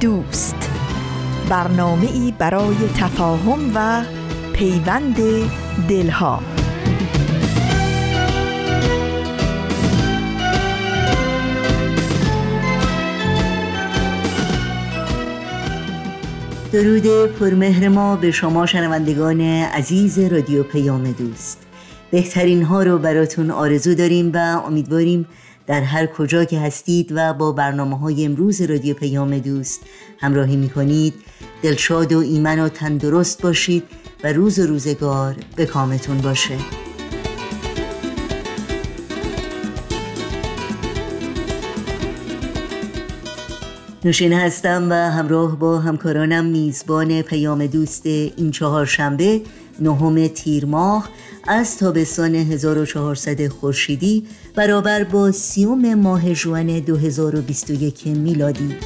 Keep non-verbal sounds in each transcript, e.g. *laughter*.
دوست. برنامه ای برای تفاهم و پیوند دلها. درود پرمهر ما به شما شنوندگان عزیز رادیو پیام دوست. بهترین ها رو براتون آرزو داریم و امیدواریم در هر کجا که هستید و با برنامه های امروز رادیو پیام دوست همراهی می کنید دلشاد و ایمن و تندرست باشید و روز و روزگار به کامتون باشه. نوشین هستم و همراه با همکارانم میزبان پیام دوست این چهار شنبه نهم تیر ماه از تابستان 1400 خورشیدی برابر با سیوم ماه جوان 2021 میلادی.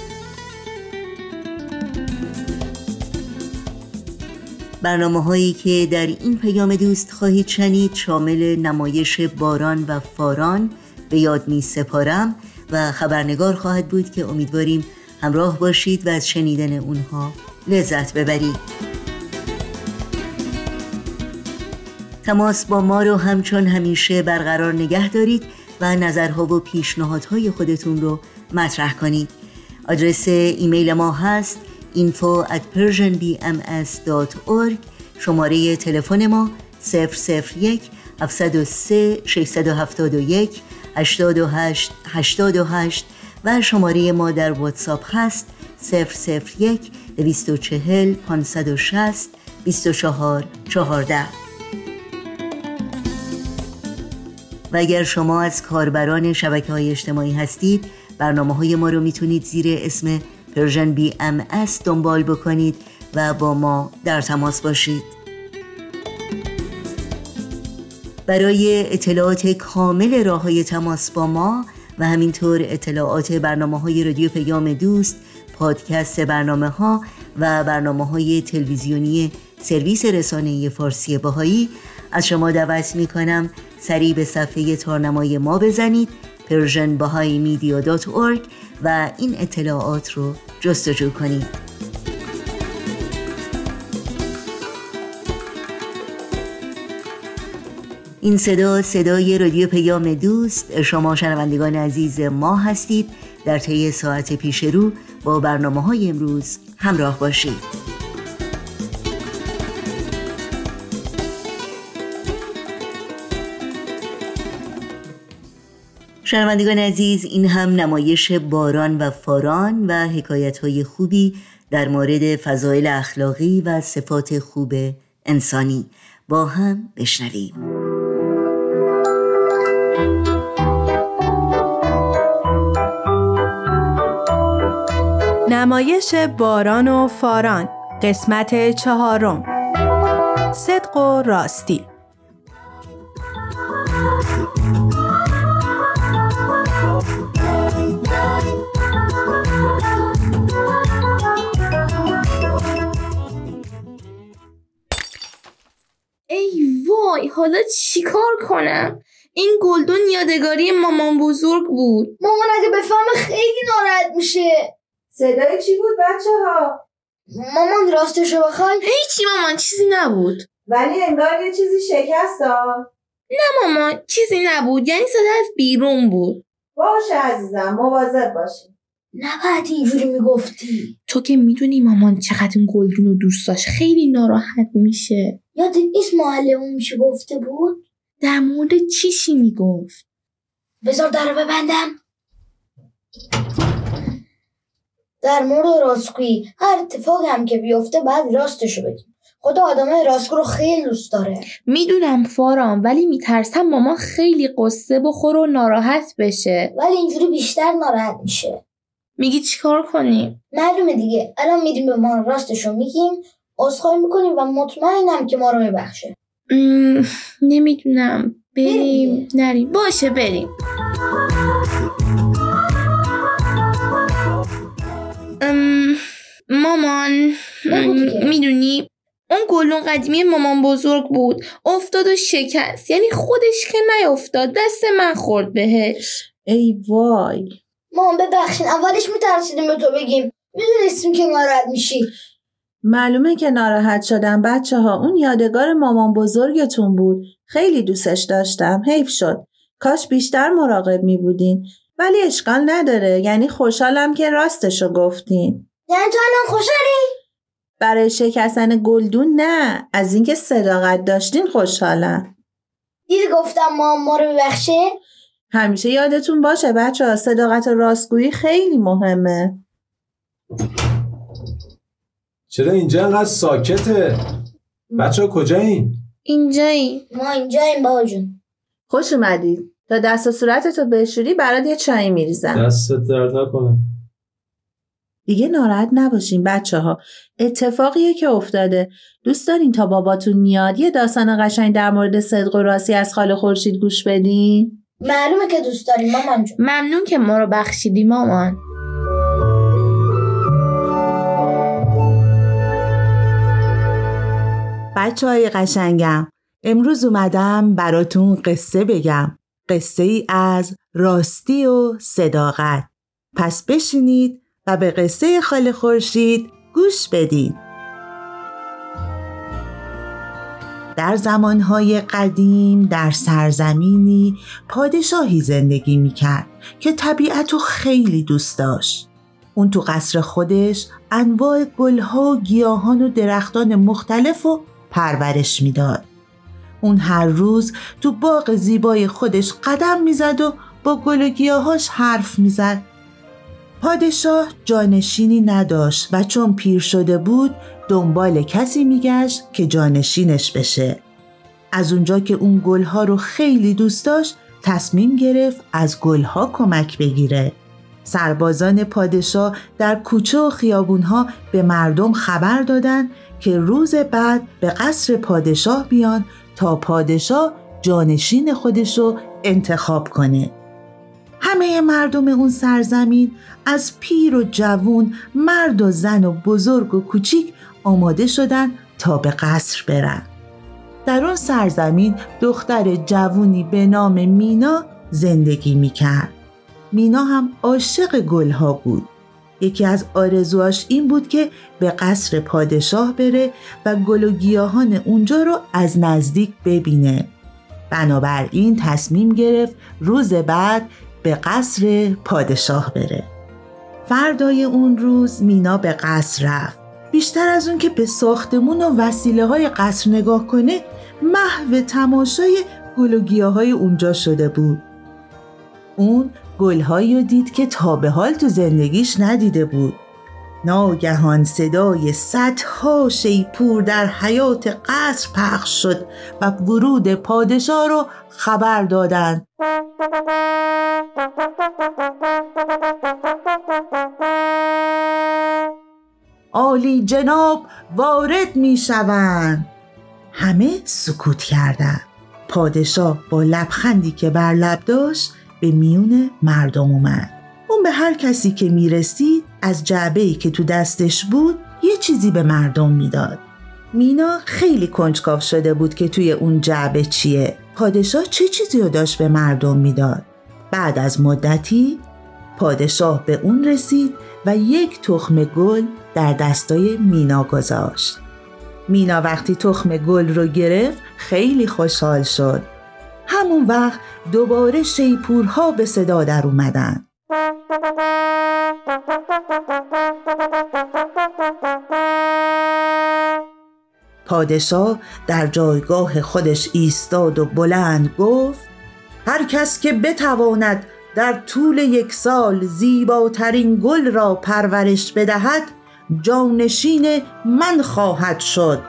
برنامه هایی که در این پیام دوست خواهید شنید شامل نمایش باران و فاران به یاد می سپارم و خبرنگار خواهد بود که امیدواریم همراه باشید و از شنیدن اونها لذت ببرید. تماس با ما رو همچون همیشه برقرار نگه دارید و نظرها و پیشنهادهای خودتون رو مطرح کنید. آدرس ایمیل ما هست info at persianbms.org شماره تلفن ما 001 703 671 828 828 و شماره ما در واتساپ هست 001 240 560 24 14 و اگر شما از کاربران شبکه های اجتماعی هستید برنامه های ما رو می‌تونید زیر اسم Persian BMS دنبال بکنید و با ما در تماس باشید. برای اطلاعات کامل راه های تماس با ما و همینطور اطلاعات برنامه های رادیو پیام دوست پادکست برنامه ها و برنامه های تلویزیونی سرویس رسانه فارسی باهایی از شما دعوت می کنم سریع به صفحه تارنمای ما بزنید persianbahaimedia.org و این اطلاعات رو جستجو کنید. این صدا صدای رادیو پیام دوست. شما شنوندگان عزیز ما هستید. در طی ساعت پیش رو با برنامه های امروز همراه باشید. شنوندگان عزیز این هم نمایش باران و فاران و حکایت های خوبی در مورد فضایل اخلاقی و صفات خوب انسانی. با هم بشنویم. نمایش باران و فاران قسمت چهارم. صدق و راستی. وای حالا چیکار کنم؟ این گلدون یادگاری مامان بزرگ بود. مامان اگه بفهمه خیلی ناراحت میشه. صدای چی بود بچه ها؟ مامان راستشو بخوای. هیچی مامان چیزی نبود. ولی انگار یه چیزی شکست ها. نه مامان چیزی نبود. یعنی صدا از بیرون بود. باشه عزیزم مواظب باشی نباید اینجوری می‌گفتی. تو که می‌دونی مامان چقدر این گلدون رو دوست داشت. خیلی ناراحت میشه. یاد نیست معلمون میشه گفته بود؟ در مورد چیشی می‌گفت؟ بذار در ببندم. در مورد راستگویی هر اتفاقی هم که بیفته بعد راستشو بگیم. خدا آدمای راستگو رو خیلی دوست داره. می‌دونم فارام ولی میترسم مامان خیلی قصه بخوره و ناراحت بشه. ولی اینجوری بیشتر ناراحت میشه. میگی چیکار کنیم معلومه دیگه. الان میریم به ما راستشو میگیم عذرخواهی می‌کنیم و مطمئنم که ما رو میبخشه. م، نمی‌دونم. بریم. نریم. باشه بریم. ام، مامان. می‌دونی؟ اون گلون قدیمی مامان بزرگ بود. افتاد و شکست. یعنی خودش که نیافتاد دست من خورد بهش. ای وای. ما ببخشین اولش میترسیدیم به تو بگیم. می‌دونستیم که ناراحت میشی. معلومه که ناراحت شدم بچه ها اون یادگار مامان بزرگتون بود. خیلی دوستش داشتم. حیف شد. کاش بیشتر مراقب می بودین ولی اشکال نداره. یعنی خوشحالم که راستشو گفتین. یعنی تو الان خوشحالی؟ برای شکستن گلدون نه. از اینکه صداقت داشتین خوشحالم. دیدی گفتم ما ما رو ببخشه همیشه یادتون باشه بچه ها صداقت و راستگویی خیلی مهمه. چرا اینجا انقدر ساکته؟ بچه ها کجایین اینجایی. ما اینجاییم بابا جون. خوش اومدید تا دست و صورتتو بشوری برات یه چای میریزم. دستت درد نکنه. دیگه ناراحت نباشین بچه ها اتفاقیه که افتاده. دوست دارین تا باباتون میاد یه داستان قشنگ در مورد صدق و راستی از خاله خورشید گوش بدین؟ معلومه که دوست داریم مامان جون. ممنون که ما رو بخشیدی مامان. بچه های قشنگم امروز اومدم براتون قصه بگم. قصه ای از راستی و صداقت. پس بشینید و به قصه خاله خورشید گوش بدید در زمانهای قدیم در سرزمینی پادشاهی زندگی می‌کرد که طبیعت رو خیلی دوست داشت. اون تو قصر خودش انواع گلها و گیاهان و درختان مختلف رو پرورش می‌داد. اون هر روز تو باغ زیبای خودش قدم می‌زد و با گل و گیاهاش حرف می‌زد. پادشاه جانشینی نداشت و چون پیر شده بود دنبال کسی میگشت که جانشینش بشه. از اونجا که اون گلها رو خیلی دوست داشت تصمیم گرفت از گلها کمک بگیره. سربازان پادشاه در کوچه و خیابونها به مردم خبر دادن که روز بعد به قصر پادشاه بیان تا پادشاه جانشین خودش رو انتخاب کنه. همه مردم اون سرزمین از پیر و جوون، مرد و زن و بزرگ و کوچیک آماده شدن تا به قصر برن. در اون سرزمین دختر جوونی به نام مینا زندگی می‌کرد. مینا هم عاشق گلها بود. یکی از آرزوهاش این بود که به قصر پادشاه بره و گل و گیاهان اونجا رو از نزدیک ببینه. بنابراین تصمیم گرفت روز بعد به قصر پادشاه بره. فردای اون روز مینا به قصر رفت. بیشتر از اون که به ساختمون و وسیله های قصر نگاه کنه محو تماشای گل و گیاهای اونجا شده بود. اون گلهایی رو دید که تا به حال تو زندگیش ندیده بود. ناگهان صدای صدها شیپور در حیات قصر پخش شد و ورود پادشاه رو خبر دادند. عالی جناب وارد می شوند. همه سکوت کردند. پادشاه با لبخندی که بر لب داشت به میون مردم اومد. اون به هر کسی که می رسید از جعبه که تو دستش بود یه چیزی به مردم می‌داد. مینا خیلی کنجکاو شده بود که توی اون جعبه چیه. پادشاه چه چیزی رو داشت به مردم می‌داد. بعد از مدتی پادشاه به اون رسید و یک تخم گل در دستای مینا گذاشت. مینا وقتی تخم گل رو گرفت خیلی خوشحال شد. همون وقت دوباره شیپورها به صدا در اومدن. پادشاه در جایگاه خودش ایستاد و بلند گفت هر کس که بتواند در طول یک سال زیباترین گل را پرورش بدهد جانشین من خواهد شد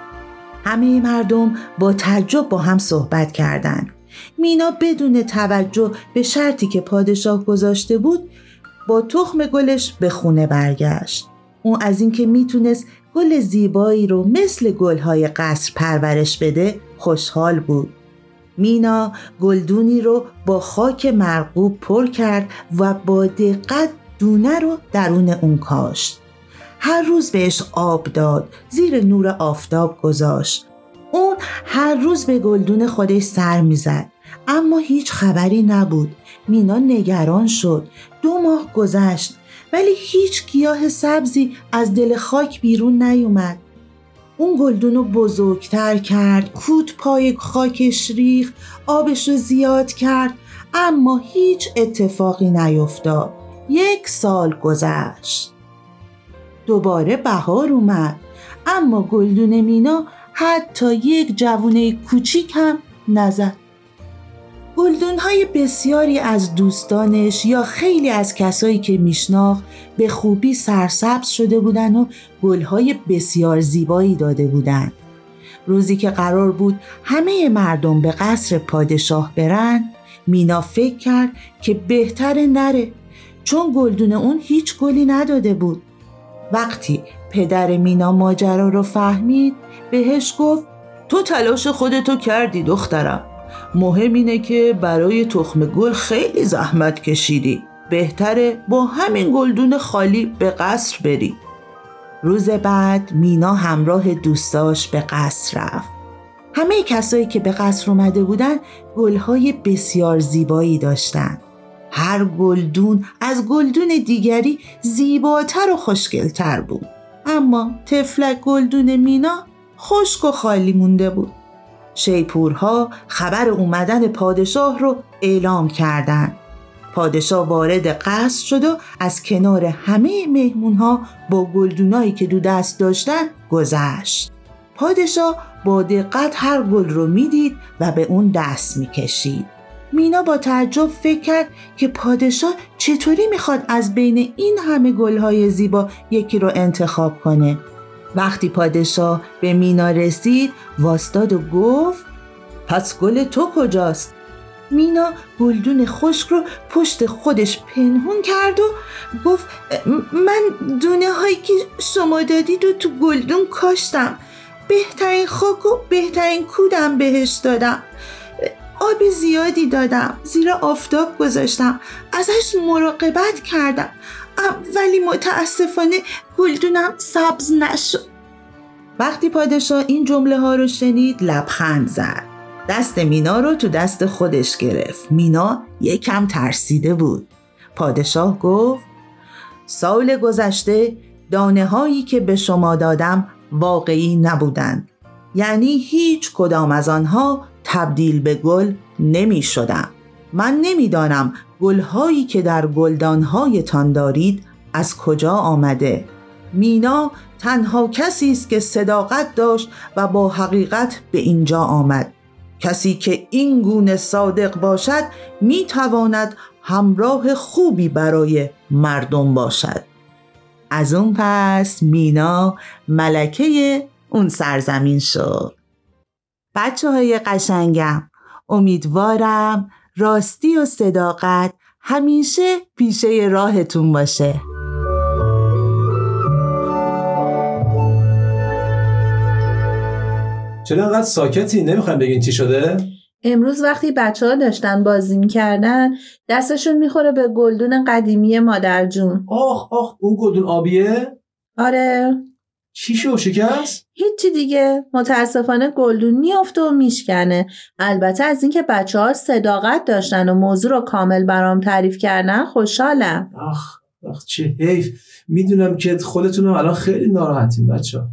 همه مردم با تعجب با هم صحبت کردند. مینا بدون توجه به شرطی که پادشاه گذاشته بود با تخم گلش به خونه برگشت. اون از اینکه می‌تونست گل زیبایی رو مثل گلهای قصر پرورش بده خوشحال بود. مینا گلدونی رو با خاک مرغوب پر کرد و با دقت دونه رو درون اون کاشت. هر روز بهش آب داد زیر نور آفتاب گذاشت اون هر روز به گلدون خودش سر می‌زد. اما هیچ خبری نبود. مینا نگران شد. دو ماه گذشت. ولی هیچ گیاه سبزی از دل خاک بیرون نیومد. اون گلدون رو بزرگتر کرد. کود پای خاکش ریخ آبش رو زیاد کرد. اما هیچ اتفاقی نیفتاد. یک سال گذشت. دوباره بهار اومد. اما گلدون مینا حتی یک جوونه کوچیک هم نزد گلدون های بسیاری از دوستانش یا خیلی از کسایی که میشناخت به خوبی سرسبز شده بودن و گلهای بسیار زیبایی داده بودند. روزی که قرار بود همه مردم به قصر پادشاه برن مینا فکر کرد که بهتره نره چون گلدون اون هیچ گلی نداده بود وقتی پدر مینا ماجرا رو فهمید بهش گفت تو تلاش خودتو کردی دخترم. مهم اینه که برای تخم گل خیلی زحمت کشیدی. بهتره با همین گلدون خالی به قصر بری. روز بعد مینا همراه دوستاش به قصر رفت. همه کسایی که به قصر اومده بودن گلهای بسیار زیبایی داشتن. هر گلدون از گلدون دیگری زیباتر و خوشگلتر بود اما تفلک گلدون مینا خشک و خالی مونده بود شیپورها خبر اومدن پادشاه رو اعلام کردند. پادشاه وارد قصر شد و از کنار همه مهمونها با گلدونایی که دو دست داشتن گذشت. پادشاه با دقت هر گل رو می‌دید و به اون دست می‌کشید. مینا با تعجب فکر کرد که پادشاه چطوری می‌خواد از بین این همه گلهای زیبا یکی رو انتخاب کنه. وقتی پادشاه به مینا رسید واستاد و گفت پس گل تو کجاست؟ مینا گلدون خشک رو پشت خودش پنهون کرد و گفت من دونه هایی که شما دادید رو تو گلدون کاشتم. بهترین خاک و بهترین کودم بهش دادم. آب زیادی دادم. زیر آفتاب گذاشتم. ازش مراقبت کردم. ولی متاسفانه گلدونم سبز نشد. وقتی پادشاه این جمله ها رو شنید لبخند زد. دست مینا رو تو دست خودش گرفت. مینا یکم ترسیده بود. پادشاه گفت سال گذشته دانه هایی که به شما دادم واقعی نبودند. یعنی هیچ کدام از آنها تبدیل به گل نمی شدم. من نمی‌دانم گلهایی که در گلدانهایتان دارید از کجا آمده. مینا تنها کسی است که صداقت داشت و با حقیقت به اینجا آمد. کسی که این گونه صادق باشد می تواند همراه خوبی برای مردم باشد. از اون پس مینا ملکه اون سرزمین شد. بچه های قشنگم. امیدوارم راستی و صداقت همیشه پیشه راهتون باشه. چرا انقدر ساکتی؟ نمی‌خوایم بگین چی شده؟ امروز وقتی بچه ها داشتن بازی می‌کردن دستشون می‌خوره به گلدون قدیمی مادر جون. آخ آخ اون گلدون آبیه؟ آره. چی شو شکست؟ هیچی دیگه. متاسفانه گلدون میافته و میشکنه. البته از اینکه بچه ها صداقت داشتن و موضوع رو کامل برام تعریف کردن خوشحالم. آخ آخ چه حیف. می‌دونم که خودتون الان خیلی ناراحتین بچه ها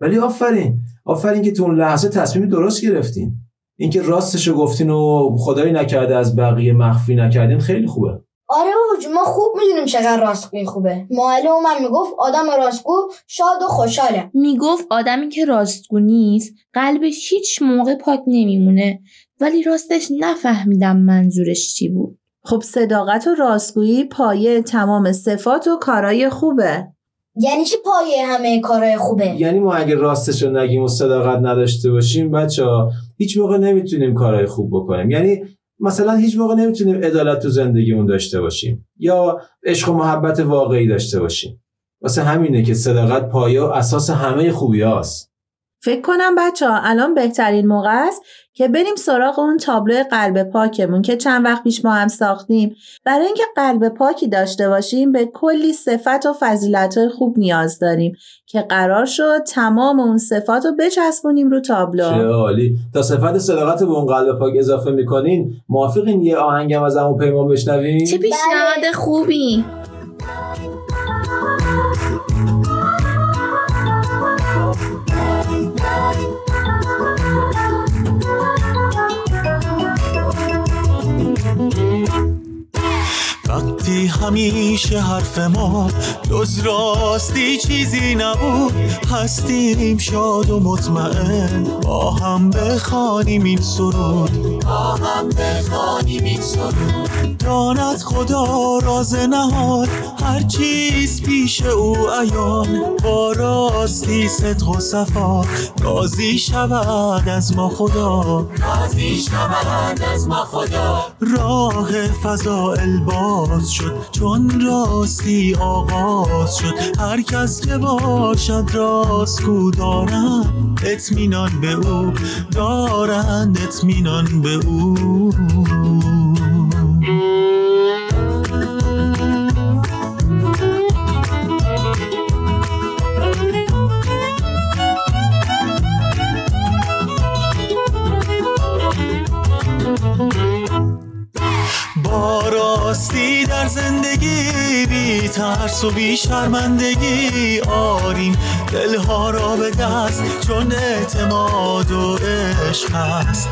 ولی آفرین. آفرین که تو اون لحظه تصمیم درست گرفتین. اینکه راستشو گفتین و خدایی نکرده از بقیه مخفی نکردین خیلی خوبه. آره بابا ما خوب می‌دونیم چقدر راستگویی خوبه. معلم من می‌گفت آدم راستگو شاد و خوشحاله. می‌گفت آدمی که راستگو نیست قلبش هیچ موقع پاک نمیمونه. ولی راستش نفهمیدم منظورش چی بود. خب صداقت و راستگویی پایه تمام صفات و کارای خوبه. یعنی چی پایه همه کارهای خوبه؟ یعنی ما اگه راستش رو نگیم و صداقت نداشته باشیم بچه ها هیچ موقع نمی‌تونیم کارهای خوب بکنیم. یعنی مثلا هیچ موقع نمی‌تونیم عدالت تو زندگیمون داشته باشیم یا عشق و محبت واقعی داشته باشیم واسه همینه که صداقت پایه و اساس همه خوبی هاست. فکر کنم بچه ها الان بهترین موقع است که بریم سراغ اون تابلو قلب پاکمون که چند وقت پیش ما هم ساختیم. برای اینکه قلب پاکی داشته باشیم به کلی صفت و فضیلت خوب نیاز داریم که قرار شد تمام اون صفات رو بچسبونیم رو تابلو. چه عالی. تا صفت صداقت به اون قلب پاک اضافه می‌کنین موافقین یه آهنگم از همون پیمان بشنویم؟ چه پیشنهاد خوبی. وقتی همیشه حرف ما جز راستی چیزی نبود. هستیم شاد و مطمئن. با هم بخوانیم این سرود. با هم بخوانیم این سرود. داند خدا راز نهاد. هر چیز پیش او عیان با راستی صدق و صفا. راضی شود از ما خدا. راضی شود از ما خدا. راه فضائل باز شد چون راستی آغاز شد. هر کس که باشد راستگو دارند اطمینان به او. دارند اطمینان به او. زندگی بی ترس و بی شرمندگی آریم. دلها را به دست چون اعتماد و عشق هست.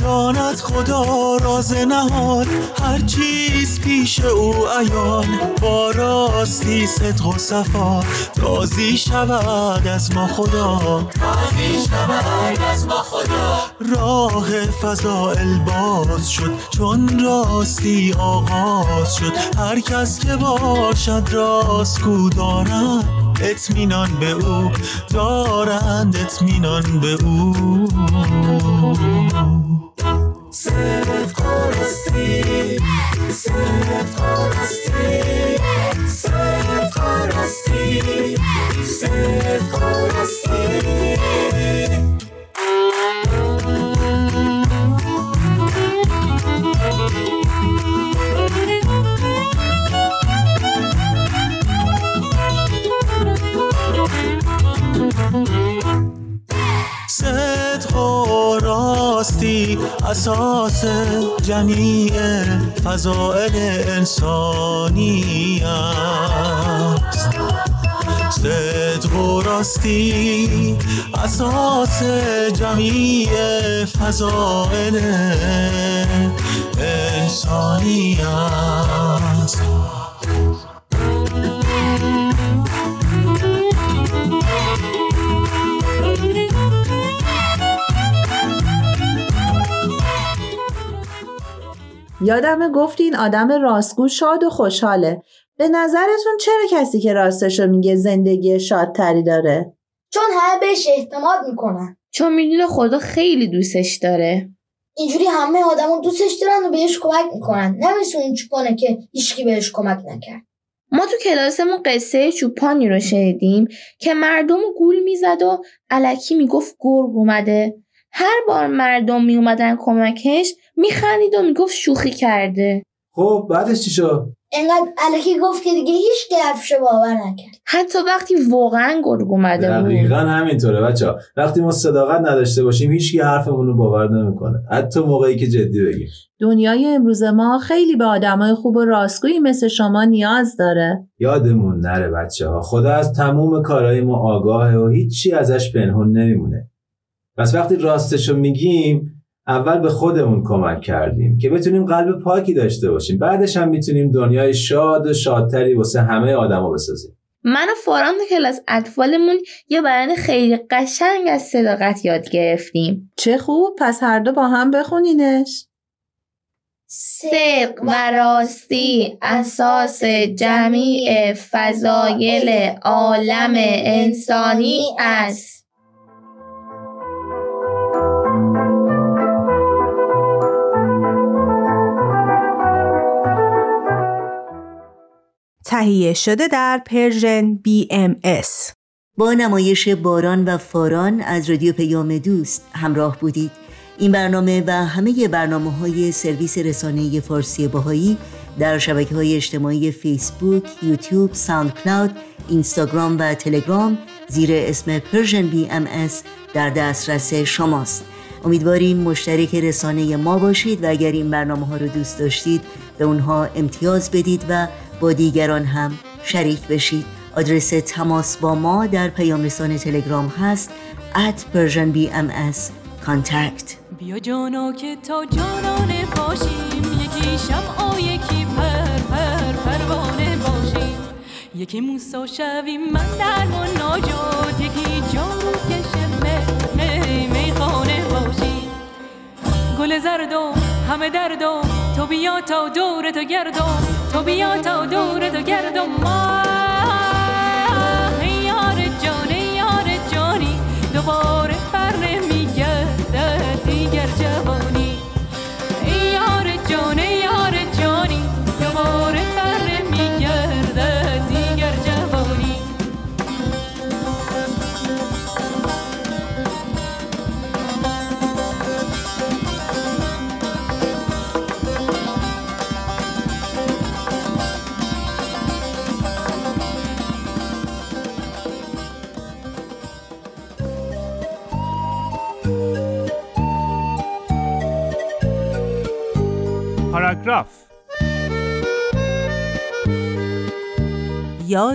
داند خدا راز نهاد هر چیز پیش او عیان. با راستی صدق و صفا راضی شود از ما خدا. راضی شود از ما خدا. راه فضائل باز شد چون راستی آغاز شد. هر کس که باشد راستگو دارند اطمینان به او دارند اطمینان به او. صدق راستی صدق راستی صدق راستی صدق راستی اساس جمیع فضائل انسانی است صدق و راستی اساس جمیع فضائل انسانی است یادمه گفتین آدم راستگو شاد و خوشحاله. به نظرتون چرا کسی که راستشو میگه زندگی شادتری داره؟ چون همه بهش اعتماد می‌کنن. چون می‌دونه خدا خیلی دوستش داره. اینجوری همه آدمو دوستش دارن و بهش کمک می‌کنن. نمی‌تونه چوپانه که هیچکی بهش کمک نکرد. ما تو کلاسمون قصه چوپانی رو شنیدیم که مردم گول می‌زد و علکی می‌گفت گرگ اومده. هر بار مردم میومدن کمکش میخندید و می‌گفت شوخی کرده. خب بعدش چی شد؟ انقدر علکی گفت که دیگه هیچ که حرفشو باور نکرد. حتی وقتی واقعا گرگ اومده بود. دقیقا همینطوره بچه ها. وقتی ما صداقت نداشته باشیم هیچکی حرفمون رو باور نمی‌کنه. حتی موقعی که جدی بگیم. دنیای امروز ما خیلی به آدمای خوب و راستگویی مثل شما نیاز داره. یادمون نره بچه ها. خدا از تموم کارهای ما آگاهه و هیچی ازش پنهون نمیمونه. پس وقتی راستشو میگیم اول به خودمون کمک کردیم که بتونیم قلب پاکی داشته باشیم. بعدش هم می‌تونیم دنیای شاد و شادتری واسه همه آدما بسازیم. من و فاران تو کلاس اطفالمون یه بیان خیلی قشنگ از صداقت یاد گرفتیم. چه خوب پس هر دو با هم بخونینش. صدق و راستی اساس جمیع فضایل عالم انسانی است. تهیه شده در پرژن BMS با نمایش باران و فاران از رادیو پیام دوست همراه بودید. این برنامه و همه برنامه های سرویس رسانه فارسی باهایی در شبکه های اجتماعی فیسبوک، یوتیوب، ساوند کلاود، اینستاگرام و تلگرام زیر اسم Persian BM در دسترس شماست. امیدواریم مشترک رسانه ما باشید و اگر این برنامه ها رو دوست داشتید به اونها امتیاز بدید و با دیگران هم شریک بشید. آدرس تماس با ما در پیام رسانه تلگرام هست at Persian BMS contact. بیا جانا که تا جانانه باشیم. یکی شمع یکی پر پر پروانه باشیم. یکی موسا شویم من در و ناجات. یکی جارو کشه می می خانه باشیم. گل زردو همه دردو تو بیا تا دور تو گردو تو بیا تا دور تو گردو ما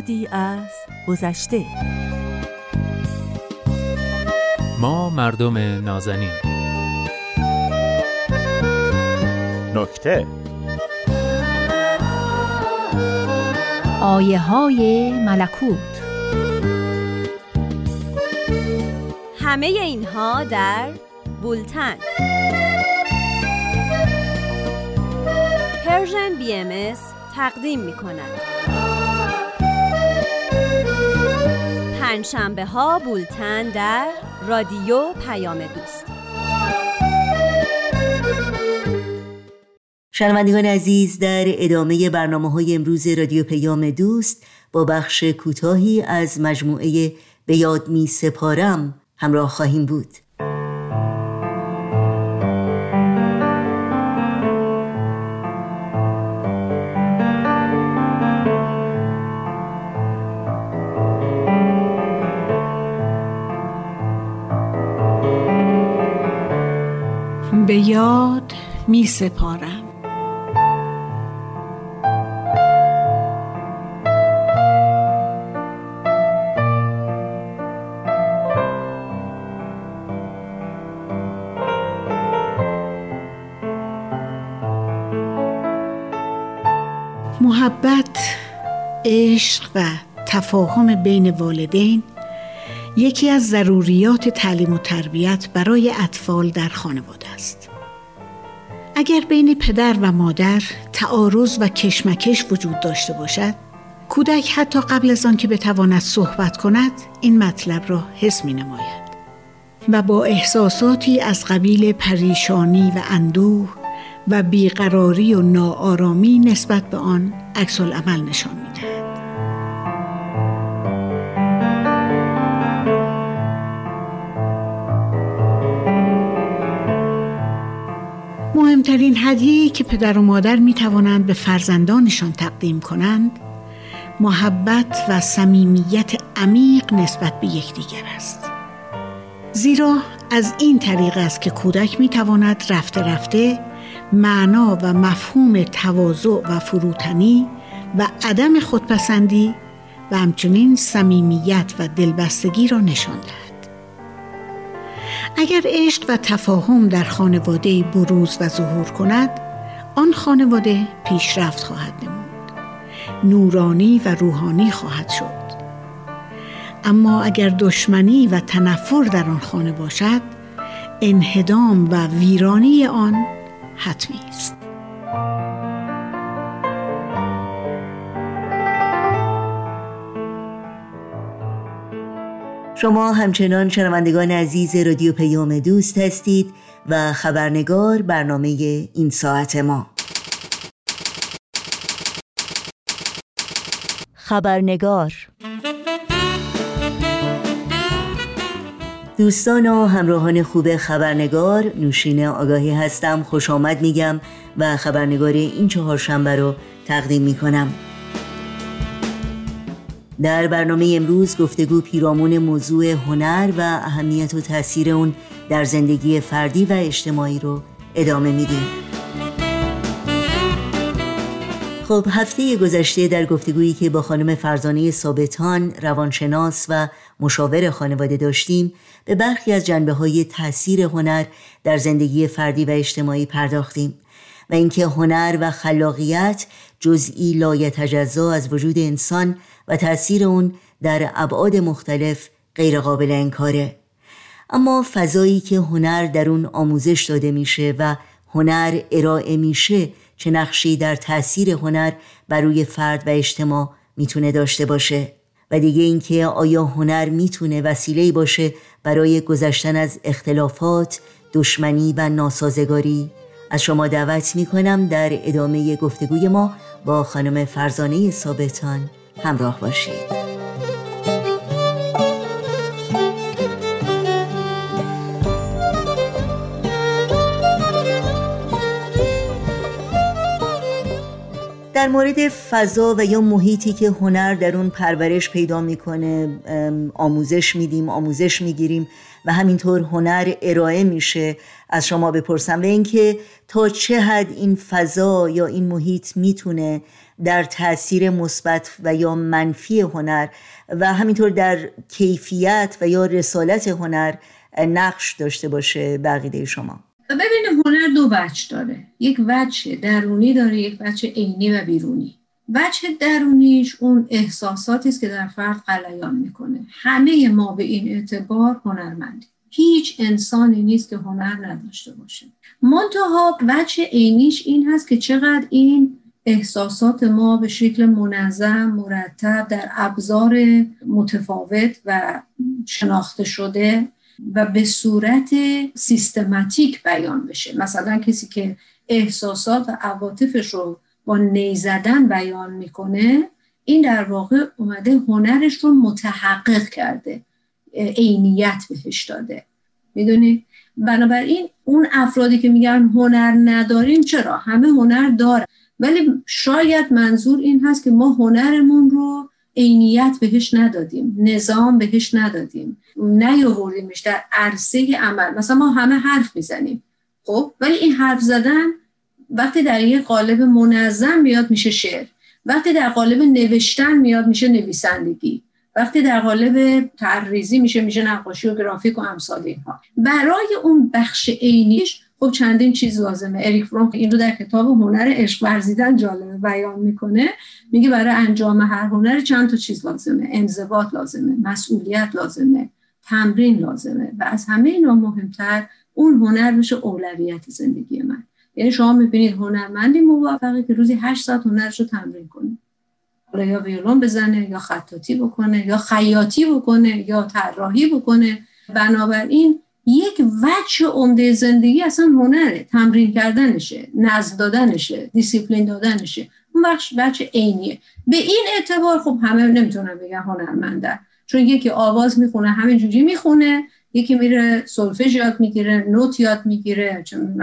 یادی از گذشته. ما مردم نازنین. نکته. آیه های ملکوت. همه اینها در بولتن. Persian BM تقدیم می کند پنجشنبه ها بولتن در رادیو پیام دوست. شنوندگان عزیز در ادامه برنامه های امروز رادیو پیام دوست با بخش کوتاهی از مجموعه به یاد می سپارم. همراه خواهیم بود. یاد می سپارم محبت عشق و تفاهم بین والدین یکی از ضروریات تعلیم و تربیت برای اطفال در خانواده است. اگر بین پدر و مادر تعارض و کشمکش وجود داشته باشد، کودک حتی قبل از آن که بتواند صحبت کند، این مطلب را حس می نماید و با احساساتی از قبیل پریشانی و اندوه و بیقراری و ناآرامی نسبت به آن عکس عمل نشان می دهد. مهمترین هدیه‌ای که پدر و مادر می توانند به فرزندانشان تقدیم کنند محبت و صمیمیت عمیق نسبت به یکدیگر است. زیرا از این طریق است که کودک می تواند رفته رفته معنا و مفهوم تواضع و فروتنی و عدم خودپسندی و همچنین صمیمیت و دلبستگی را نشان دهد. اگر عشق و تفاهم در خانواده بروز و ظهور کند آن خانواده پیشرفت خواهد نمود. نورانی و روحانی خواهد شد. اما اگر دشمنی و تنفر در آن خانه باشد انهدام و ویرانی آن حتمی است. شما همچنان شنوندگان عزیز رادیو پیام دوست هستید و خبرنگار برنامه این ساعت ما. خبرنگار. دوستان و همراهان خوب خبرنگار نوشین آگاهی هستم خوش آمد میگم و خبرنگار این چهارشنبه رو تقدیم می‌کنم. در برنامه امروز گفتگو پیرامون موضوع هنر و اهمیت و تاثیر اون در زندگی فردی و اجتماعی رو ادامه میدیم. خب هفته گذشته در گفتگویی که با خانم فرزانه ثابتان روانشناس و مشاور خانواده داشتیم به برخی از جنبه های تاثیر هنر در زندگی فردی و اجتماعی پرداختیم و اینکه هنر و خلاقیت جزئی لایتجزا از وجود انسان و تاثیر اون در ابعاد مختلف غیرقابل انکاره. اما فضایی که هنر در اون آموزش داده میشه و هنر ارائه میشه چه نقشی در تاثیر هنر بر روی فرد و اجتماع می‌تونه داشته باشه؟ و دیگه اینکه آیا هنر می‌تونه وسیله باشه برای گذشتن از اختلافات، دشمنی و ناسازگاری؟ از شما دعوت می‌کنم در ادامه گفتگوی ما با خانم فرزانه ثابتان. همراه باشید. در مورد فضا و یا محیطی که هنر در اون پرورش پیدا می‌کنه آموزش میدیم آموزش می‌گیریم و همینطور هنر ارائه میشه از شما بپرسم. و اینکه تا چه حد این فضا یا این محیط می‌تونه در تاثیر مثبت و یا منفی هنر و همینطور در کیفیت و یا رسالت هنر نقش داشته باشه بقیده شما؟ ببینید هنر دو وجه داره. یک وجه درونی داره یک وجه عینی و بیرونی. وجه درونیش اون احساساتی است که در فرد غلیان می‌کنه. همه ما به این اعتبار هنرمندیم. هیچ انسانی نیست که هنر نداشته باشه. منتها وجه عینیش این هست که چقدر این احساسات ما به شکل منظم مرتب در ابزار متفاوت و شناخته شده و به صورت سیستماتیک بیان بشه. مثلا کسی که احساسات و عواطفش رو با نیزدن بیان می‌کنه این در واقع اومده هنرش رو متحقق کرده عینیت بهش داده. می‌دونی؟ بنابراین اون افرادی که میگن هنر نداریم چرا؟ همه هنر داره. ولی شاید منظور این هست که ما هنرمون رو عینیت بهش ندادیم نظام بهش ندادیم. نیاوردیمش در عرصه عمل. مثلا ما همه حرف می‌زنیم. خب ولی این حرف زدن وقتی در یک قالب منظم میاد میشه شعر. وقتی در قالب نوشتن میاد میشه نویسندگی. وقتی در قالب تعریزی میشه میشه نقاشی و گرافیک و امثال اینها. برای اون بخش عینیش خب چندین چیز لازمه. اریک فرانک این رو در کتاب هنر عشق ورزیدن جالبه بیان می‌کنه. میگه برای انجام هر هنر چند تا چیز لازمه. انضباط لازمه مسئولیت لازمه تمرین لازمه و از همه اینا مهمتر اون هنر میشه اولویت زندگی من. یعنی شما می‌بینید هنرمندی موفقی که روزی هشت ساعت هنرش رو تمرین کنه. حالا یا ویولون بزنه یا خطاطی بکنه یا خیاطی بکنه یا طراحی بکنه. بنابراین یک وجه عمده زندگی اصلا هنره. تمرین کردنشه نظم دادنشه دیسیپلین دادنشه. اون بخش وجه عینیه. به این اعتبار خب همه نمی‌تونن بگن هنرمندن چون یکی آواز می‌خونه همین جوری می‌خونه یکی میره سولفژ یاد می‌گیره نت یاد می‌گیره چون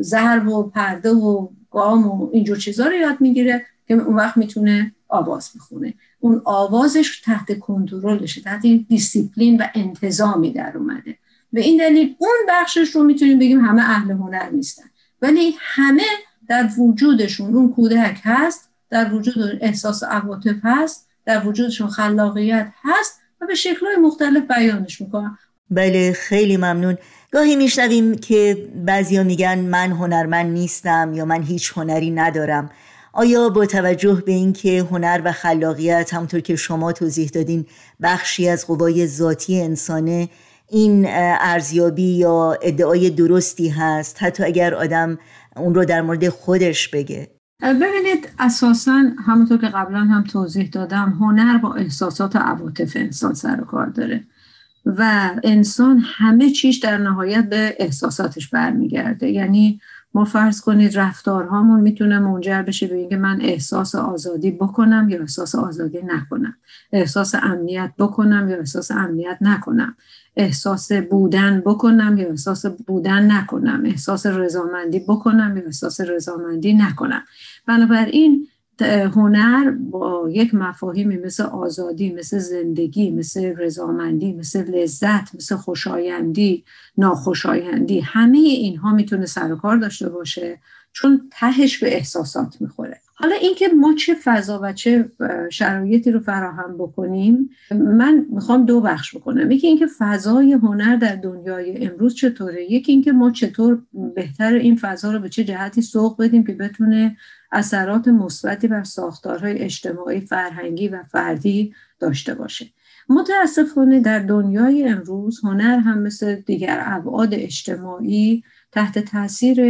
ضرب و پرده و گام و اینجور چیزا رو یاد می‌گیره که اون وقت می‌تونه آواز می‌خونه اون آوازش تحت کنترلشه تحت دیسیپلین و انتظامی در اومده. به این دلیل اون بخشش رو می‌تونیم بگیم همه اهل هنر نیستن. ولی همه در وجودشون اون کودک هست در وجود احساس عواطف هست در وجودشون خلاقیت هست و به شکلهای مختلف بیانش می‌کنن. بله خیلی ممنون. گاهی میشنویم که بعضیا میگن من هنرمند نیستم یا من هیچ هنری ندارم. آیا با توجه به اینکه هنر و خلاقیت همونطور که شما توضیح دادین بخشی از قوای ذاتی انسانه این ارزیابی یا ادعای درستی هست؟ حتی اگر آدم اون رو در مورد خودش بگه. ببینید اساسا همونطور که قبلا هم توضیح دادم هنر با احساسات و عواطف انسان سر و کار داره و انسان همه چیش در نهایت به احساساتش برمیگرده. یعنی ما فرض کنید رفتارهامون می‌تونه منجر بشه به اینکه من احساس آزادی بکنم یا احساس آزادی نکنم. احساس امنیت بکنم یا احساس امنیت نکنم. احساس بودن بکنم یا احساس بودن نکنم. احساس رضامندی بکنم یا احساس رضامندی نکنم. بنابراین هنر با یک مفاهیمی مثل آزادی مثل زندگی مثل رضامندی مثل لذت مثل خوشایندی ناخوشایندی همه اینها می‌تونه سر کار داشته باشه چون تهش به احساسات می‌خوره. حالا اینکه ما چه فضا و چه شرایطی رو فراهم بکنیم من می‌خوام دو بخش بکنم. یکی اینکه فضای هنر در دنیای امروز چطوره؟ یکی اینکه ما چطور بهتر این فضا رو به چه جهتی سوق بدیم که بتونه اثرات مثبتی بر ساختارهای اجتماعی فرهنگی و فردی داشته باشه. متاسفانه در دنیای امروز هنر هم مثل دیگر ابعاد اجتماعی تحت تاثیر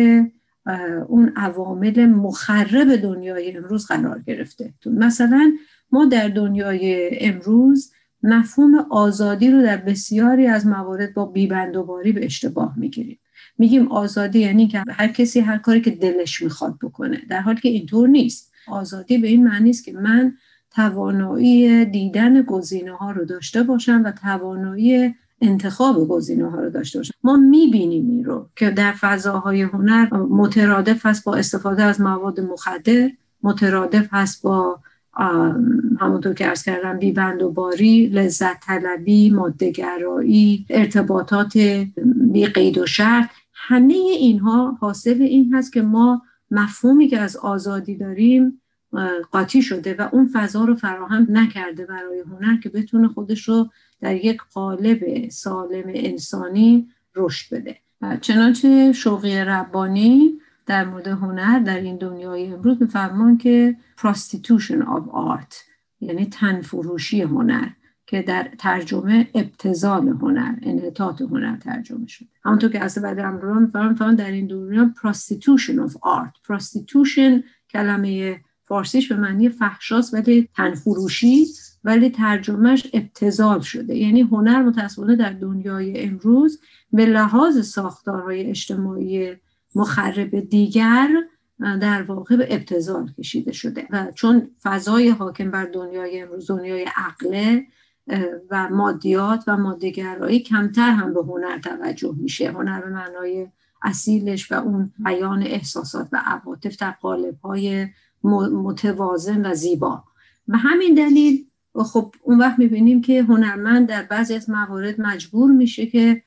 اون عوامل مخرب دنیای امروز قرار گرفته. مثلا ما در دنیای امروز مفهوم آزادی رو در بسیاری از موارد با بیبندوباری به اشتباه می‌گیریم. میگیم آزادی یعنی که هر کسی هر کاری که دلش می‌خواد بکنه. در حالی که اینطور نیست. آزادی به این معنی است که من توانایی دیدن گزینه ها رو داشته باشم و توانایی انتخاب گزینه ها رو داشته باشم ما می‌بینیم این رو که در فضاهای هنر مترادف هست با استفاده از مواد مخدر مترادف هست با همونطور که ارز کردم بیبند و باری لذت طلبی مادهگرایی ارتباطات بی قید و شرط. همه اینها حاصل این هست که ما مفهومی که از آزادی داریم قاطی شده و اون فضا رو فراهم نکرده برای هنر که بتونه خودش رو در یک قالب سالم انسانی رشد بده. چنانچه شوقی ربانی در مورد هنر در این دنیای امروز میفرمان که prostitution of art یعنی تنفروشی هنر که در ترجمه ابتزال هنر انحطاط هنر ترجمه شد همونطور که اصلا بعد امرو میفرمان در این دنیا prostitution of art. prostitution کلمه فارسیش به معنی فحشاست ولی تنفروشی ولی ترجمهش ابتزال شده. یعنی هنر متاسفانه در دنیای امروز به لحاظ ساختارهای اجتماعی مخرب دیگر در واقع به ابتزال کشیده شده. و چون فضای حاکم بر دنیای امروز دنیای عقله و مادیات و مادهگرایی کمتر هم به هنر توجه میشه. هنر به معنای اصیلش و اون بیان احساسات و عواطف در قالب های متوازن و زیبا. و همین دلیل خب اون وقت می‌بینیم که هنرمند در بعضی از موارد مجبور میشه که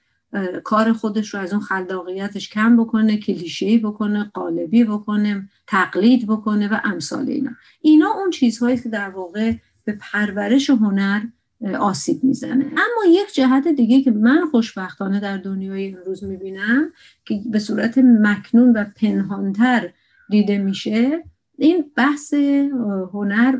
کار خودش رو از اون خلاقیتش کم بکنه کلیشه‌ای بکنه قالبی بکنه تقلید بکنه و امثال اینا. اینا اون چیزهایی که در واقع به پرورش هنر آسیب می‌زنه. اما یک جهت دیگه که من خوشبختانه در دنیای امروز می‌بینم که به صورت مکنون و پنهانتر دیده میشه این بحث هنر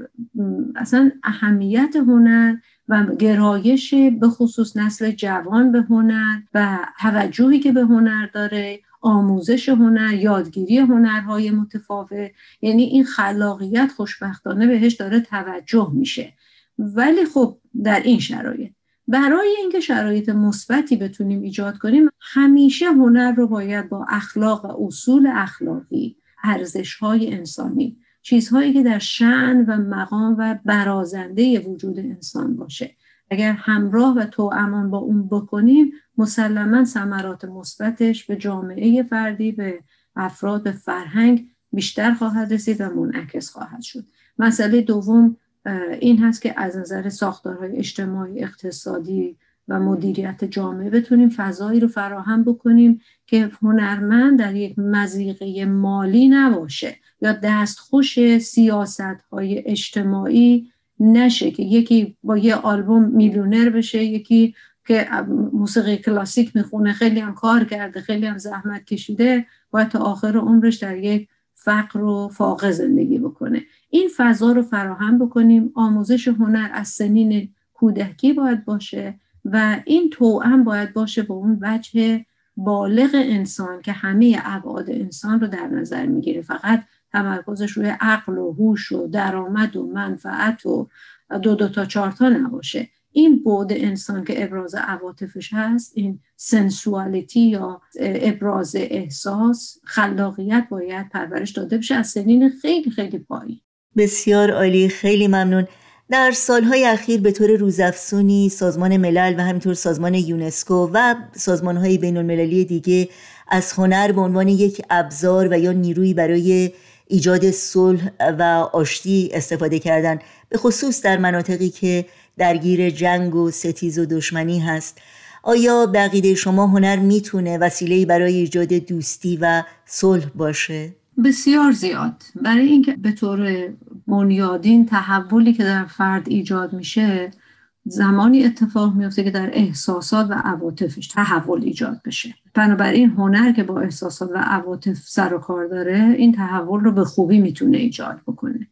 اصلا اهمیت هنر و گرایش به خصوص نسل جوان به هنر و توجهی که به هنر داره آموزش هنر یادگیری هنرهای متفاوت یعنی این خلاقیت خوشبختانه بهش داره توجه میشه. ولی خب در این شرایط برای اینکه شرایط مثبتی بتونیم ایجاد کنیم همیشه هنر رو باید با اخلاق و اصول اخلاقی ارزش های انسانی چیزهایی که در شعن و مقام و برازنده وجود انسان باشه. اگر همراه و توامان با اون بکنیم مسلما ثمرات مثبتش به جامعه فردی به افراد به فرهنگ بیشتر خواهد رسید و منعکس خواهد شد. مسئله دوم این هست که از نظر ساختارهای اجتماعی اقتصادی و مدیریت جامعه بتونیم فضایی رو فراهم بکنیم که هنرمند در یک مزیقه مالی نباشه یا دستخوش سیاست های اجتماعی نشه که یکی با یه آلبوم میلیونر بشه یکی که موسیقی کلاسیک می‌خونه خیلی هم کار کرده خیلی هم زحمت کشیده باید تا آخر عمرش در یک فقر و فاقه زندگی بکنه. این فضا رو فراهم بکنیم. آموزش هنر از سنین کودکی باید باشه. و این توأم باید باشه با اون وجه بالغ انسان که همه ابعاد انسان رو در نظر می‌گیره. فقط تمرکزش روی عقل و هوش و درآمد و منفعت و دو دو تا چهار تا نباشه. این بعد انسان که ابراز عواطفش هست این سنسوالیتی یا ابراز احساس خلاقیت باید پرورش داده بشه از سنین خیلی خیلی پایین. بسیار عالی خیلی ممنون. در سالهای اخیر به طور روزافزونی سازمان ملل و همینطور سازمان یونسکو و سازمانهای بین المللی دیگه از هنر به عنوان یک ابزار و یا نیروی برای ایجاد صلح و آشتی استفاده کردن به خصوص در مناطقی که درگیر جنگ و ستیز و دشمنی هست آیا بقیده شما هنر می‌تونه وسیله برای ایجاد دوستی و صلح باشه؟ بسیار زیاد. برای اینکه به طور بنیادین تحولی که در فرد ایجاد میشه زمانی اتفاق میفته که در احساسات و عواطفش تحول ایجاد بشه. بنابراین هنر که با احساسات و عواطف سر و کار داره این تحول رو به خوبی می‌تونه ایجاد بکنه.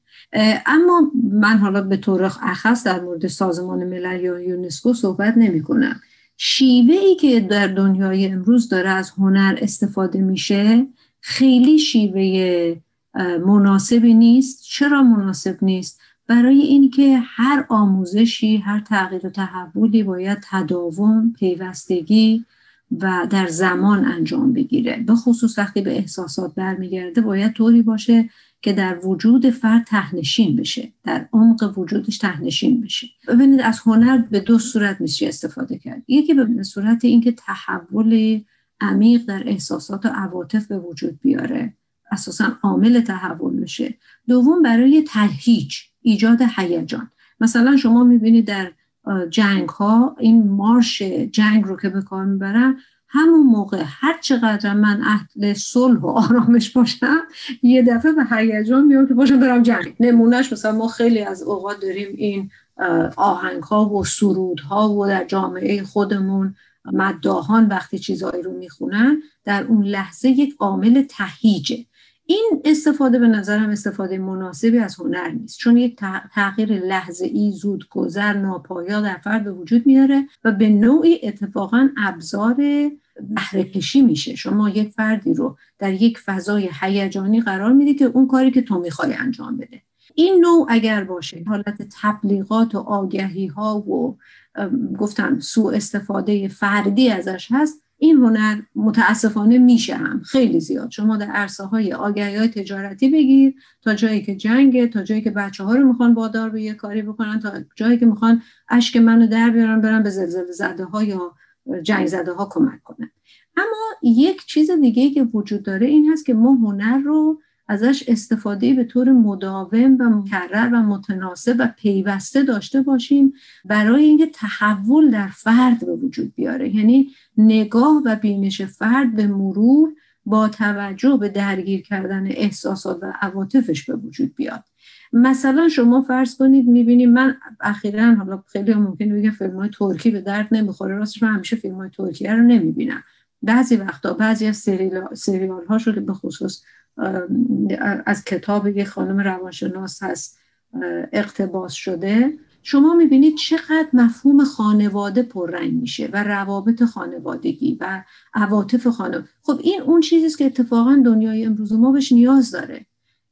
اما من حالا به طور اخص در مورد سازمان ملل یا یونسکو صحبت نمی کنم شیوه ای که در دنیای امروز داره از هنر استفاده میشه خیلی شیوه مناسبی نیست. چرا مناسب نیست؟ برای اینکه هر آموزشی هر تغییر و تحولی باید تداوم پیوستگی و در زمان انجام بگیره. به خصوص وقتی به احساسات برمیگرده باید طوری باشه که در وجود فرد تهنشین بشه. در عمق وجودش تهنشین بشه. ببینید از هنر به دو صورت میشه استفاده کرد. یکی به صورت اینکه تحول عمیق در احساسات و عواطف به وجود بیاره. اساسا عامل تحول بشه دوم برای ترهیج ایجاد هیجان. مثلا شما می‌بینید در جنگ ها این مارش جنگ رو که به کار می‌برن همون موقع هر چقدر من اهل صلح و آرامش باشم یه دفعه به هیجان میام که باشم برم جنگ. نمونهش مثلا ما خیلی از اوقات داریم این آهنگ ها و سرود ها و در جامعه خودمون مداهان وقتی چیزهایی رو می‌خونن در اون لحظه یک عامل تهیجه. این استفاده به نظرم استفاده مناسبی از هنر نیست چون یک تغییر لحظه ای زود گذر ناپایا در فرد به وجود میاره و به نوعی اتفاقا ابزار بهره میشه. شما یک فردی رو در یک فضای هیجانی قرار می‌دید که اون کاری که تو می‌خوای انجام بده. این نوع اگر باشه حالت تبلیغات و آگهی ها و گفتم سوء استفاده فردی ازش هست این هنر متاسفانه میشه هم خیلی زیاد. شما در عرصه های آگهی های تجارتی بگیر تا جایی که جنگه تا جایی که بچه ها رو می‌خوان بادار به یه کاری بکنن تا جایی که می‌خوان اشک منو در بیارن برن به زلزله زده ها یا جنگ زده ها کمک کنن. اما یک چیز دیگه که وجود داره این هست که ما هنر رو ازش استفاده به طور مداوم و مکرر و متناسب و پیوسته داشته باشیم برای اینکه تحول در فرد به وجود بیاره. یعنی نگاه و بینش فرد به مرور با توجه به درگیر کردن احساسات و عواطفش به وجود بیاد. مثلا شما فرض کنید می‌بینید من اخیرا حالا خیلی ممکن بگم فیلم های ترکی به درد نمی‌خوره راستش من همیشه فیلم های ترکیه رو نمی‌بینم. بعضی وقتا بعضی از سریال هاشو که به خصوص از کتاب یک خانم روانشناس هست اقتباس شده. شما می‌بینید چقدر مفهوم خانواده پررنگ میشه و روابط خانوادگی و عواطف خانواده خب این اون چیزیست که اتفاقا دنیای امروز ما بهش نیاز داره.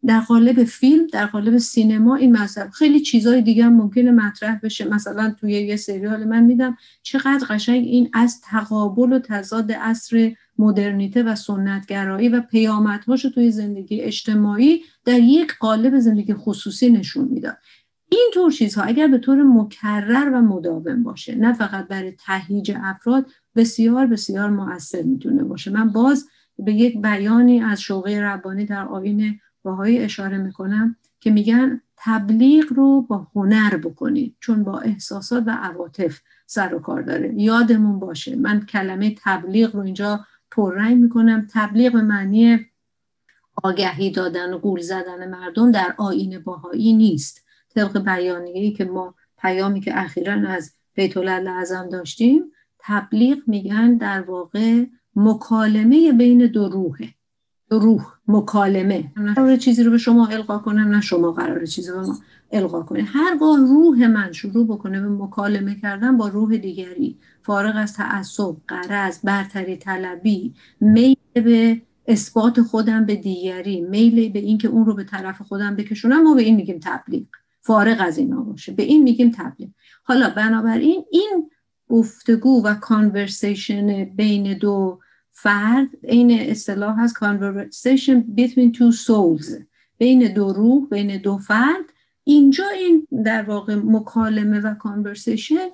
در قالب فیلم در قالب سینما این مسئله خیلی چیزهای دیگه ممکنه مطرح بشه. مثلا توی یه سریال من میدم چقدر قشنگ این از تقابل و تضاد اصر مدرنیته و سنتگرایی و پیامدهاش توی زندگی اجتماعی در یک قالب زندگی خصوصی نشون می‌داد. این طور چیزها اگر به طور مکرر و مداوم باشه نه فقط برای تهییج افراد بسیار بسیار موثر می‌تونه باشه. من باز به یک بیانی از شوقه ربانی در آین باهایی اشاره می‌کنم که میگن تبلیغ رو با هنر بکنید چون با احساسات و عواطف سر و کار داره. یادمون باشه من کلمه تبلیغ رو اینجا پررنگ می‌کنم. تبلیغ به معنی آگهی دادن و گول زدن مردم در آین باهایی نیست. طبق بیانیه‌ای که ما پیامی که اخیرا از بیت لازم داشتیم تبلیغ میگن در واقع مکالمه بین دو روحه. روح مکالمه. قرار چیزی رو به شما القا کنم نه شما قرار چیزی رو به ما القا کنه. هرگاه روح من شروع بکنه به مکالمه کردن با روح دیگری فارغ از تعصب قرض برتری طلبی میل به اثبات خودم به دیگری میل به اینکه اون رو به طرف خودم بکشونم ما به این میگیم تبلیغ. فارغ از اینا باشه. به این میگیم تبلیغ. حالا بنابراین این گفتگو و کانورسیشن بین دو فرد این اصطلاح هست conversation between two souls. بین دو روح بین دو فرد. اینجا این در واقع مکالمه و کانورسیشن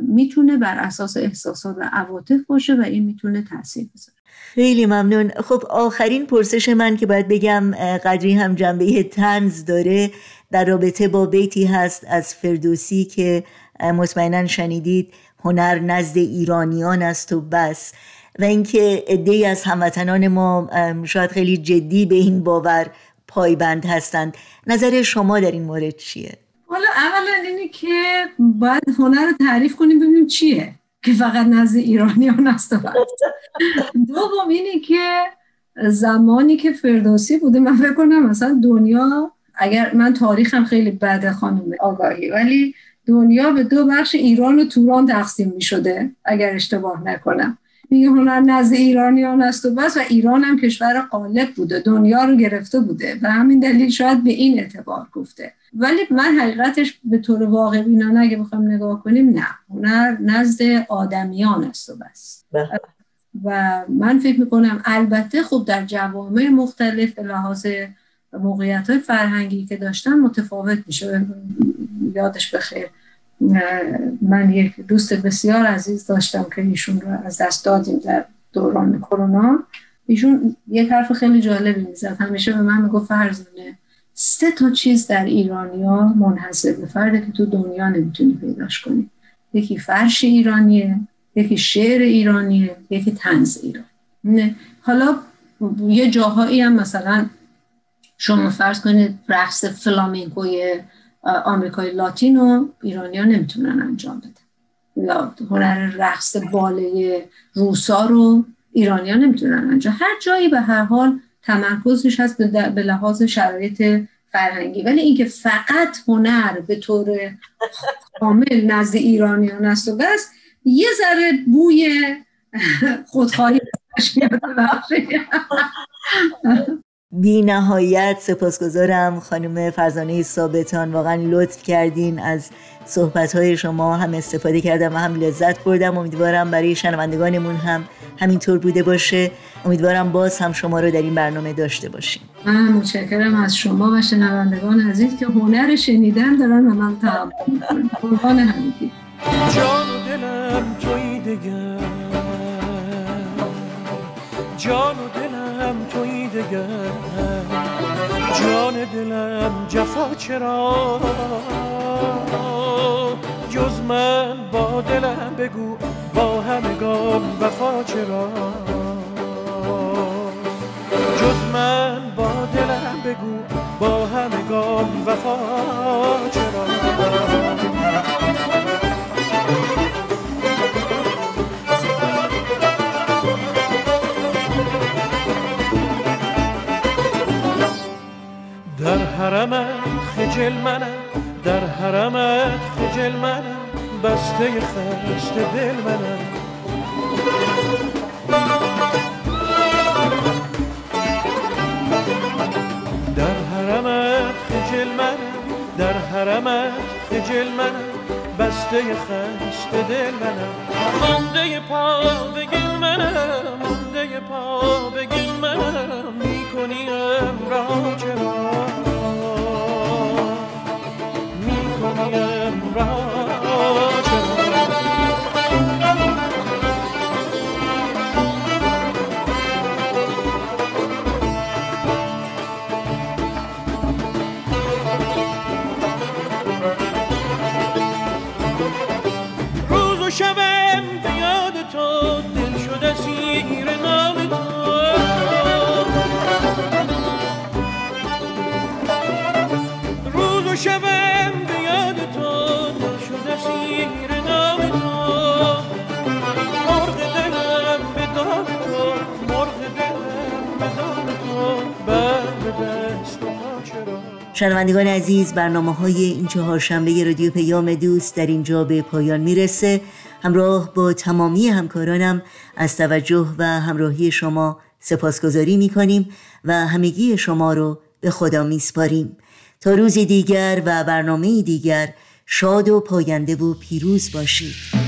می‌تونه بر اساس احساسات و عواطف باشه و این می‌تونه تاثیر بذاره. خیلی ممنون. خب آخرین پرسش من که باید بگم قدری هم جنبه تنز داره در رابطه با بیتی هست از فردوسی که مطمئنا شنیدید هنر نزد ایرانیان است و بس. و اینکه عده از هموطنان ما شاید خیلی جدی به این باور پایبند هستند. نظر شما در این مورد چیه؟ حالا اولا اینه که باید هنر رو تعریف کنیم ببینیم چیه. که فقط نزد ایرانیان است دوم اینه که زمانی که فردوسی بوده من فکر کنم مثلا دنیا اگر من تاریخم خیلی بده خانم آگاهی ولی دنیا به دو بخش ایران و توران تقسیم می شده اگر اشتباه نکنم. میگه هنر نزد ایرانیان است و بس و ایران هم کشور غالب بوده دنیا رو گرفته بوده و همین دلیل شاید به این اعتبار گفته. ولی من حقیقتش به طور واقع بینانه اگه بخوام نگاه کنیم نه. هنر نزد آدمیان است و بس. بله. و من فکر می‌کنم البته خب در جوامع مختلف به لحاظ موقعیت های فرهنگی که داشتن متفاوت میشه. یادش بخیر. من یک دوست بسیار عزیز داشتم که ایشون رو از دست دادیم در دوران کرونا. ایشون یک حرف خیلی جالبی می‌زد. همیشه به من می‌گفت فرزانه سه تا چیز در ایرانیا منحصر به فرده که تو دنیا نمی‌تونی پیداش کنی. یکی فرش ایرانیه یکی شعر ایرانیه یکی تنز ایران نه. حالا یه جاهایی هم مثلا شما فرض کنید رقص فلامینکوی آمریکای لاتین و ایرانیا نمی‌تونن انجام بدن. یا هنر رقص باله روسا رو ایرانیا نمی‌تونن انجام. هر جایی به هر حال تمرکزش هست به لحاظ شرایط فرهنگی. ولی اینکه فقط هنر به طور کامل نزد ایرانیان است و بس یه ذره بوی خودخواهی *laughs* *laughs* بی نهایت سپاسگزارم خانم فرزانه ثابتان. واقعا لطف کردین از صحبت های شما هم استفاده کردم و هم لذت بردم. امیدوارم برای شنوندگانمون هم همینطور بوده باشه. امیدوارم باز هم شما رو در این برنامه داشته باشیم. من متشکرم از شما و شنوندگان عزیز که هنر شنیدن دارن و من تعامل قربان همگی. جان و دلم توی دگر. جان و دلم توی دگر. جان دلم جفا چرا؟ جز من با دلم بگو با همگان وفا چرا؟ جز من با دلم بگو با همگان وفا چرا؟ حرمت خجل منم. در حرمت خجل منم. بسته خست دل منم. در حرمت خجل منم. در حرمت خجل منم. بسته خست دل منم. مانده پا بگل منم. مانده پا بگل منم. می‌کنیم را چرا شنوندگان عزیز برنامه های این چهارشنبه رادیو پیام دوست در اینجا به پایان می‌رسه. همراه با تمامی همکارانم از توجه و همراهی شما سپاسگزاری می‌کنیم و همگی شما رو به خدا میسپاریم. تا روز دیگر و برنامه دیگر شاد و پاینده و پیروز باشید.